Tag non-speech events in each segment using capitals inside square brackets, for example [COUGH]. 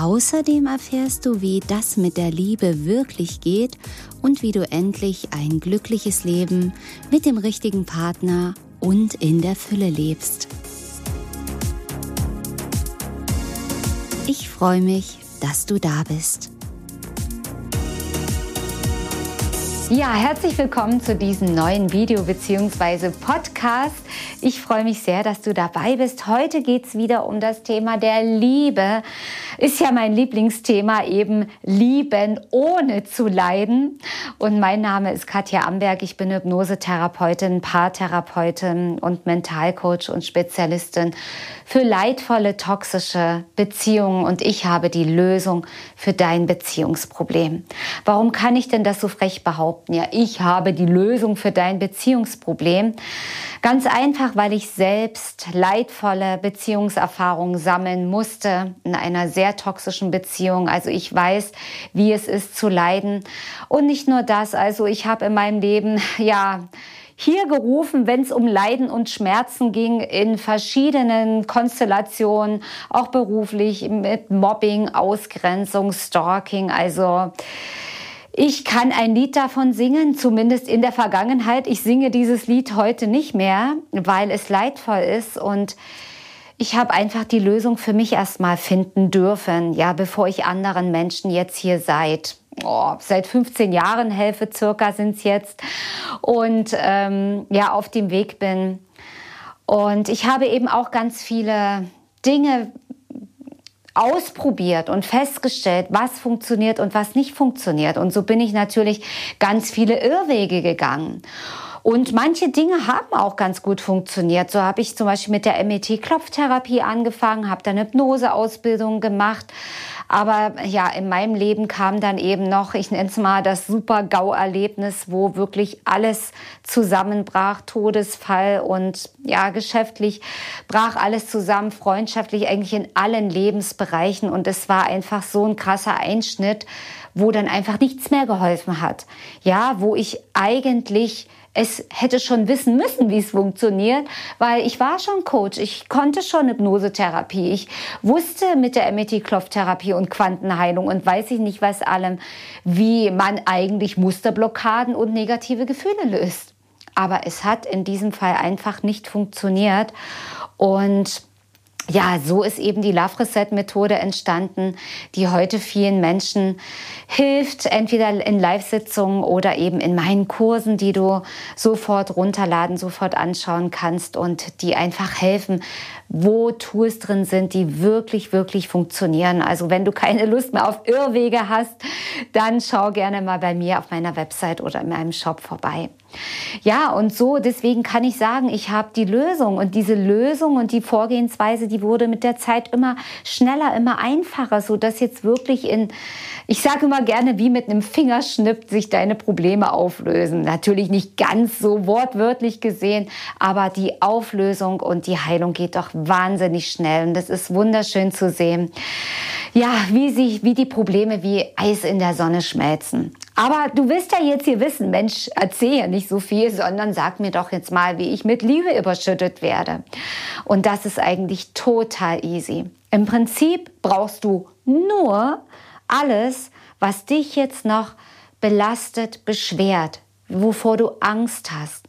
Außerdem erfährst du, wie das mit der Liebe wirklich geht und wie du endlich ein glückliches Leben mit dem richtigen Partner und in der Fülle lebst. Ich freue mich, dass du da bist. Ja, herzlich willkommen zu diesem neuen Video bzw. Podcast. Ich freue mich sehr, dass du dabei bist. Heute geht es wieder um das Thema der Liebe. Ist ja mein Lieblingsthema, eben lieben ohne zu leiden. Und mein Name ist Katja Amberg. Ich bin Hypnosetherapeutin, Paartherapeutin und Mentalcoach und Spezialistin für leidvolle, toxische Beziehungen. Und ich habe die Lösung für dein Beziehungsproblem. Warum kann ich denn das so frech behaupten? ja, ich habe die Lösung für dein Beziehungsproblem. Ganz einfach, weil ich selbst leidvolle Beziehungserfahrungen sammeln musste in einer sehr toxischen Beziehung. Also ich weiß, wie es ist zu leiden. Und nicht nur das, also ich habe in meinem Leben, ja, hier gerufen, wenn es um Leiden und Schmerzen ging, in verschiedenen Konstellationen, auch beruflich mit Mobbing, Ausgrenzung, Stalking. Also ich kann ein Lied davon singen, zumindest in der Vergangenheit. Ich singe dieses Lied heute nicht mehr, weil es leidvoll ist und ich habe einfach die Lösung für mich erstmal finden dürfen, ja, bevor ich anderen Menschen jetzt hier seit oh, seit 15 Jahren helfe, circa sind es jetzt und ähm, ja auf dem Weg bin. Und ich habe eben auch ganz viele Dinge ausprobiert und festgestellt, was funktioniert und was nicht funktioniert. Und so bin ich natürlich ganz viele Irrwege gegangen. Und manche Dinge haben auch ganz gut funktioniert. So habe ich zum Beispiel mit der MET-Klopftherapie angefangen, habe dann Hypnoseausbildung gemacht, aber ja, in meinem Leben kam dann eben noch, ich nenne es mal das Super-GAU-Erlebnis, wo wirklich alles zusammenbrach, Todesfall und ja, geschäftlich brach alles zusammen, freundschaftlich eigentlich in allen Lebensbereichen. Und es war einfach so ein krasser Einschnitt, wo dann einfach nichts mehr geholfen hat. Ja, wo ich eigentlich es hätte schon wissen müssen, wie es funktioniert, weil ich war schon Coach, ich konnte schon Hypnosetherapie, ich wusste mit der MET-Klopftherapie und Quantenheilung und weiß ich nicht was allem, wie man eigentlich Musterblockaden und negative Gefühle löst. Aber es hat in diesem Fall einfach nicht funktioniert und ja, so ist eben die Love Reset Methode entstanden, die heute vielen Menschen hilft, entweder in Live-Sitzungen oder eben in meinen Kursen, die du sofort runterladen, sofort anschauen kannst und die einfach helfen, wo Tools drin sind, die wirklich, wirklich funktionieren. Also wenn du keine Lust mehr auf Irrwege hast, dann schau gerne mal bei mir auf meiner Website oder in meinem Shop vorbei. Ja, und so, deswegen kann ich sagen, ich habe die Lösung und diese Lösung und die Vorgehensweise, die wurde mit der Zeit immer schneller, immer einfacher, so dass jetzt wirklich in, ich sage immer gerne, wie mit einem Fingerschnipp sich deine Probleme auflösen. Natürlich nicht ganz so wortwörtlich gesehen, aber die Auflösung und die Heilung geht doch wahnsinnig schnell und das ist wunderschön zu sehen. Ja, wie sich, wie die Probleme wie Eis in der Sonne schmelzen. Aber du willst ja jetzt hier wissen, Mensch, erzähl ja nicht so viel, sondern sag mir doch jetzt mal, wie ich mit Liebe überschüttet werde. Und das ist eigentlich total easy. Im Prinzip brauchst du nur alles, was dich jetzt noch belastet, beschwert, wovor du Angst hast.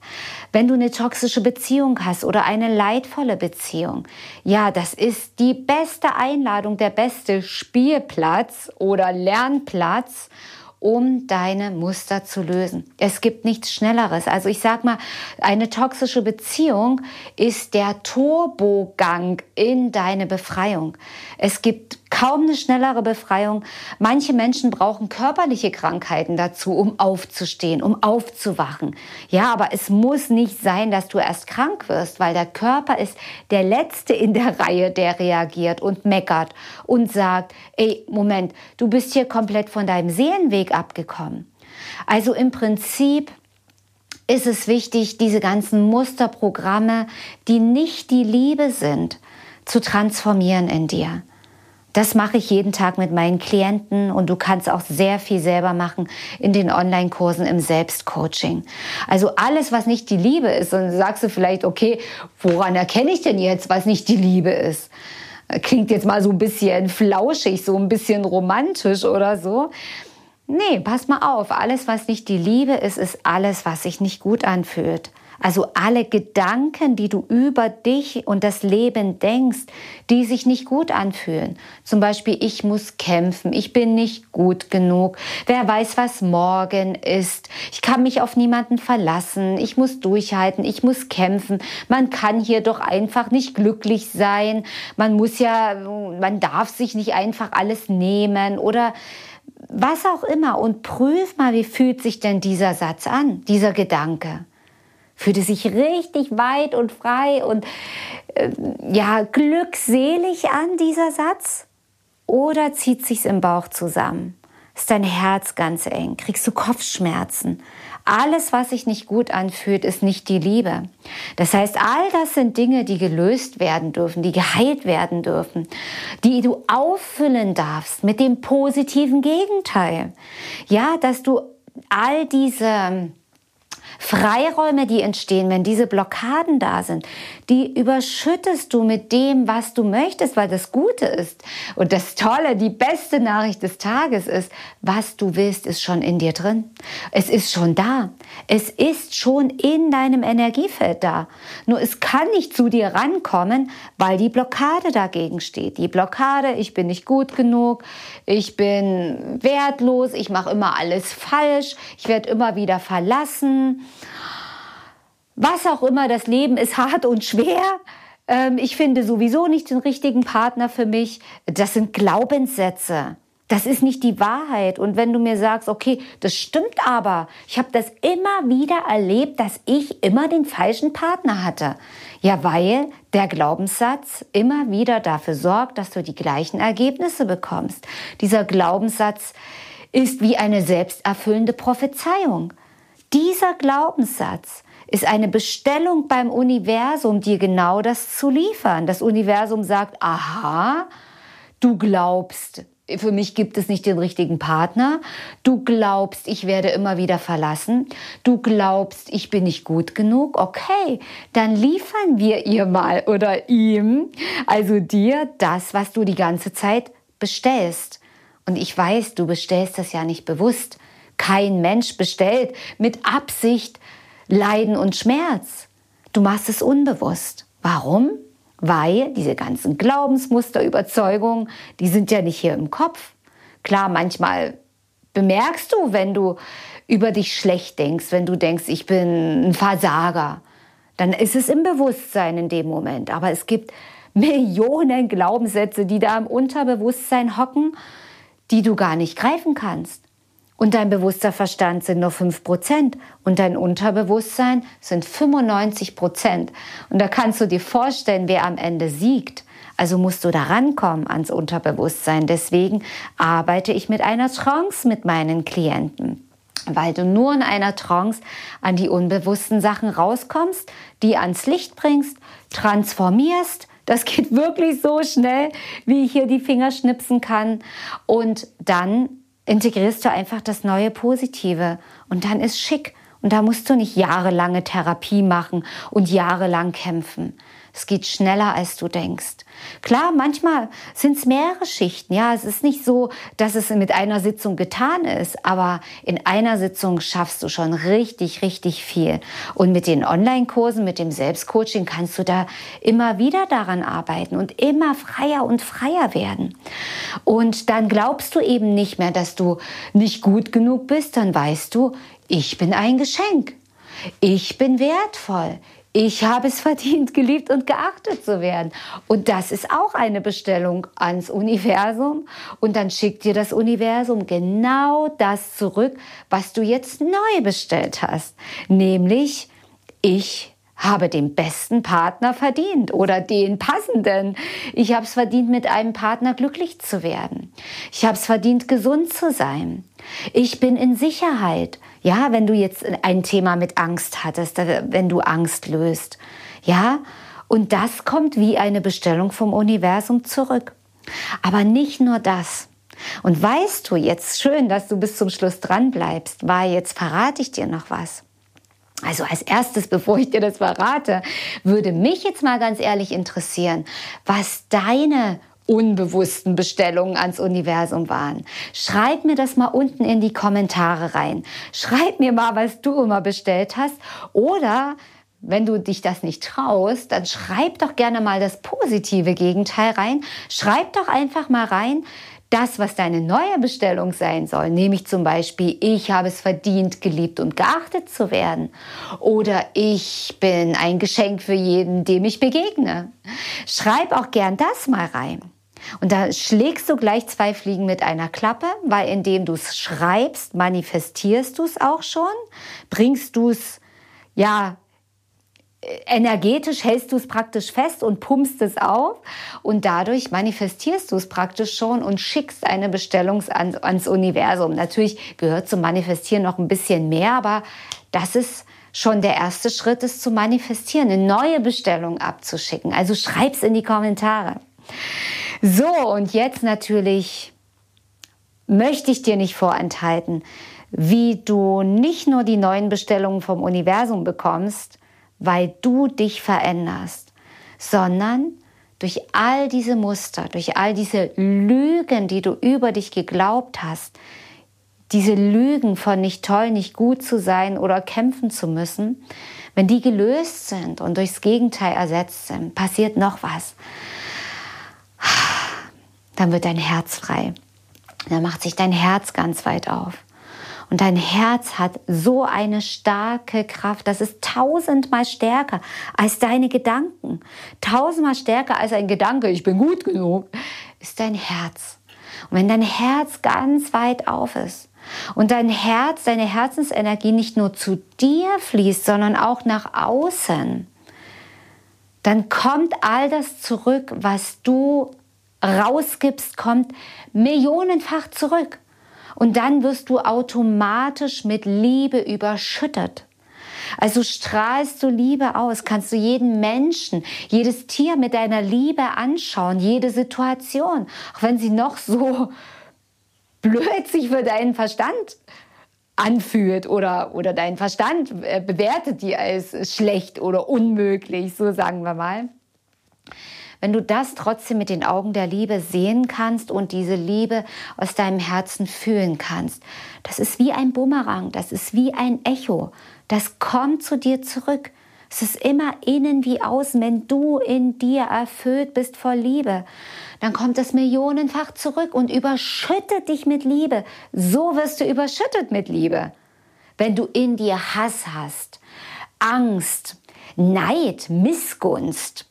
Wenn du eine toxische Beziehung hast oder eine leidvolle Beziehung, ja, das ist die beste Einladung, der beste Spielplatz oder Lernplatz, um deine Muster zu lösen. Es gibt nichts Schnelleres. Also ich sag mal, eine toxische Beziehung ist der Turbogang in deine Befreiung. Es gibt Kaum eine schnellere Befreiung. Manche Menschen brauchen körperliche Krankheiten dazu, um aufzustehen, um aufzuwachen. Ja, aber es muss nicht sein, dass du erst krank wirst, weil der Körper ist der Letzte in der [LAUGHS] Reihe, der reagiert und meckert und sagt, ey, Moment, du bist hier komplett von deinem Seelenweg abgekommen. Also im Prinzip ist es wichtig, diese ganzen Musterprogramme, die nicht die Liebe sind, zu transformieren in dir. Das mache ich jeden Tag mit meinen Klienten und du kannst auch sehr viel selber machen in den Online-Kursen im Selbstcoaching. Also alles, was nicht die Liebe ist, und sagst du vielleicht, okay, woran erkenne ich denn jetzt, was nicht die Liebe ist? Klingt jetzt mal so ein bisschen flauschig, so ein bisschen romantisch oder so. Nee, pass mal auf, alles, was nicht die Liebe ist, ist alles, was sich nicht gut anfühlt. Also alle Gedanken, die du über dich und das Leben denkst, die sich nicht gut anfühlen. Zum Beispiel, ich muss kämpfen, ich bin nicht gut genug, wer weiß, was morgen ist, ich kann mich auf niemanden verlassen, ich muss durchhalten, ich muss kämpfen, man kann hier doch einfach nicht glücklich sein, man muss ja, man darf sich nicht einfach alles nehmen oder was auch immer. Und prüf mal, wie fühlt sich denn dieser Satz an, dieser Gedanke fühlte sich richtig weit und frei und äh, ja glückselig an dieser Satz oder zieht sich's im Bauch zusammen? Ist dein Herz ganz eng? Kriegst du Kopfschmerzen? Alles, was sich nicht gut anfühlt, ist nicht die Liebe. Das heißt, all das sind Dinge, die gelöst werden dürfen, die geheilt werden dürfen, die du auffüllen darfst mit dem positiven Gegenteil. Ja, dass du all diese Freiräume, die entstehen, wenn diese Blockaden da sind, die überschüttest du mit dem, was du möchtest, weil das Gute ist. Und das Tolle, die beste Nachricht des Tages ist, was du willst, ist schon in dir drin. Es ist schon da. Es ist schon in deinem Energiefeld da. Nur es kann nicht zu dir rankommen, weil die Blockade dagegen steht. Die Blockade, ich bin nicht gut genug, ich bin wertlos, ich mache immer alles falsch, ich werde immer wieder verlassen was auch immer, das Leben ist hart und schwer. Ähm, ich finde sowieso nicht den richtigen Partner für mich. Das sind Glaubenssätze. Das ist nicht die Wahrheit. Und wenn du mir sagst, okay, das stimmt aber, ich habe das immer wieder erlebt, dass ich immer den falschen Partner hatte. Ja, weil der Glaubenssatz immer wieder dafür sorgt, dass du die gleichen Ergebnisse bekommst. Dieser Glaubenssatz ist wie eine selbsterfüllende Prophezeiung. Dieser Glaubenssatz ist eine Bestellung beim Universum, dir genau das zu liefern. Das Universum sagt, aha, du glaubst, für mich gibt es nicht den richtigen Partner. Du glaubst, ich werde immer wieder verlassen. Du glaubst, ich bin nicht gut genug. Okay, dann liefern wir ihr mal oder ihm, also dir, das, was du die ganze Zeit bestellst. Und ich weiß, du bestellst das ja nicht bewusst. Kein Mensch bestellt mit Absicht Leiden und Schmerz. Du machst es unbewusst. Warum? Weil diese ganzen Glaubensmuster, Überzeugungen, die sind ja nicht hier im Kopf. Klar, manchmal bemerkst du, wenn du über dich schlecht denkst, wenn du denkst, ich bin ein Versager, dann ist es im Bewusstsein in dem Moment. Aber es gibt Millionen Glaubenssätze, die da im Unterbewusstsein hocken, die du gar nicht greifen kannst. Und dein bewusster Verstand sind nur 5% und dein Unterbewusstsein sind 95%. Und da kannst du dir vorstellen, wer am Ende siegt. Also musst du da rankommen ans Unterbewusstsein. Deswegen arbeite ich mit einer Trance mit meinen Klienten. Weil du nur in einer Trance an die unbewussten Sachen rauskommst, die ans Licht bringst, transformierst, das geht wirklich so schnell, wie ich hier die Finger schnipsen kann. Und dann integrierst du einfach das neue Positive und dann ist schick. Und da musst du nicht jahrelange Therapie machen und jahrelang kämpfen. Es geht schneller, als du denkst. Klar, manchmal sind es mehrere Schichten. Ja, es ist nicht so, dass es mit einer Sitzung getan ist, aber in einer Sitzung schaffst du schon richtig, richtig viel. Und mit den Online-Kursen, mit dem Selbstcoaching kannst du da immer wieder daran arbeiten und immer freier und freier werden. Und dann glaubst du eben nicht mehr, dass du nicht gut genug bist, dann weißt du, ich bin ein Geschenk. Ich bin wertvoll ich habe es verdient, [LAUGHS] geliebt und geachtet zu werden. Und das ist auch eine Bestellung ans Universum. Und dann schickt dir das Universum genau das zurück, was du jetzt neu bestellt hast. Nämlich, ich habe den besten Partner verdient oder den passenden. Ich habe es verdient, mit einem Partner glücklich zu werden. Ich habe es verdient, gesund zu sein. Ich bin in Sicherheit. Ja, wenn du jetzt ein Thema mit Angst hattest, äh, wenn du Angst löst. Ja, und das kommt wie eine Bestellung vom Universum zurück. Aber nicht nur das. Und weißt du jetzt schön, dass du bis zum Schluss dran bleibst, weil jetzt verrate ich dir noch was. Also als erstes, [LAUGHS] bevor ich dir das verrate, würde mich jetzt mal ganz ehrlich interessieren, was deine unbewussten Bestellungen ans Universum waren. Schreib mir das mal unten in die Kommentare rein. Schreib mir mal, was du immer bestellt hast. Oder wenn du dich das nicht traust, dann schreib doch gerne mal das positive Gegenteil rein. Schreib doch einfach mal rein, das, was deine neue Bestellung sein soll, nämlich zum Beispiel, ich habe es verdient, geliebt und geachtet zu werden. Oder ich bin ein Geschenk für jeden, dem ich begegne. Schreib auch gern das mal rein. Und da schlägst du gleich zwei Fliegen mit einer Klappe, weil indem du es schreibst, manifestierst du es auch schon, bringst du es ja energetisch hältst du es praktisch fest und pumpst es auf und dadurch manifestierst du es praktisch schon und schickst eine Bestellung ans, ans Universum. Natürlich gehört zum Manifestieren noch ein bisschen mehr, aber das ist schon der erste Schritt, es zu manifestieren, eine neue Bestellung abzuschicken. Also schreib's in die Kommentare. So, und jetzt natürlich möchte ich dir nicht vorenthalten, wie du nicht nur die neuen Bestellungen vom Universum bekommst, weil du dich veränderst, sondern durch all diese Muster, durch all diese Lügen, die du über dich geglaubt hast, diese Lügen von nicht toll, nicht gut zu sein oder kämpfen zu müssen, wenn die gelöst sind und durchs Gegenteil ersetzt sind, passiert noch was. Dann wird dein Herz frei. Dann macht sich dein Herz ganz weit auf. Und dein Herz hat so eine starke Kraft. Das ist tausendmal stärker als deine Gedanken. Tausendmal stärker als ein Gedanke, ich bin gut genug, ist dein Herz. Und wenn dein Herz ganz weit auf ist und dein Herz, deine Herzensenergie nicht nur zu dir fließt, sondern auch nach außen, dann kommt all das zurück, was du rausgibst, kommt millionenfach zurück. Und dann wirst du automatisch mit Liebe überschüttet. Also strahlst du Liebe aus, kannst du jeden Menschen, jedes Tier mit deiner Liebe anschauen, jede Situation, auch wenn sie noch so [LAUGHS] blöd sich für deinen Verstand anfühlt oder, oder dein Verstand äh, bewertet die als schlecht oder unmöglich, so sagen wir mal wenn du das trotzdem mit den Augen der Liebe sehen kannst und diese Liebe aus deinem Herzen fühlen kannst, das ist wie ein Bumerang, das ist wie ein Echo, das kommt zu dir zurück. Es ist immer innen wie außen, wenn du in dir erfüllt bist vor Liebe, dann kommt es millionenfach zurück und überschüttet dich mit Liebe. So wirst du überschüttet mit Liebe. Wenn du in dir Hass hast, Angst, Neid, Missgunst,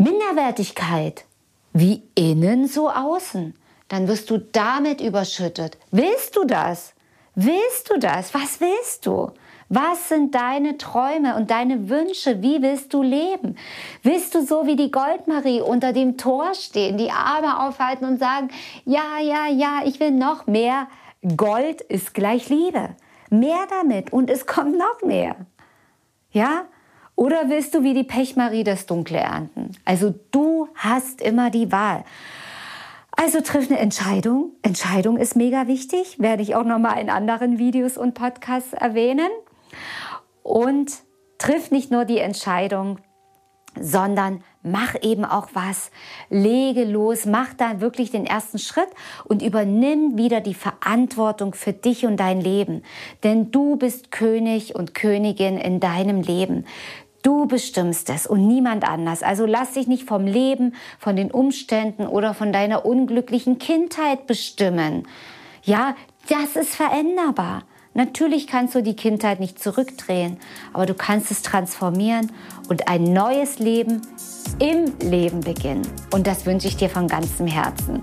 Minderwertigkeit, wie innen so außen, dann wirst du damit überschüttet. Willst du das? Willst du das? Was willst du? Was sind deine Träume und deine Wünsche? Wie willst du leben? Willst du so wie die Goldmarie unter dem Tor stehen, die Arme aufhalten und sagen, ja, ja, ja, ich will noch mehr. Gold ist gleich Liebe. Mehr damit und es kommt noch mehr. Ja? Oder willst du wie die Pechmarie das Dunkle ernten? Also du hast immer die Wahl. Also triff eine Entscheidung. Entscheidung ist mega wichtig, werde ich auch noch mal in anderen Videos und Podcasts erwähnen. Und triff nicht nur die Entscheidung, sondern mach eben auch was. Lege los, mach da wirklich den ersten Schritt und übernimm wieder die Verantwortung für dich und dein Leben. Denn du bist König und Königin in deinem Leben. Du bestimmst es und niemand anders. Also lass dich nicht vom Leben, von den Umständen oder von deiner unglücklichen Kindheit bestimmen. Ja, das ist veränderbar. Natürlich kannst du die Kindheit nicht zurückdrehen, aber du kannst es transformieren und ein neues Leben im Leben beginnen. Und das wünsche ich dir von ganzem Herzen.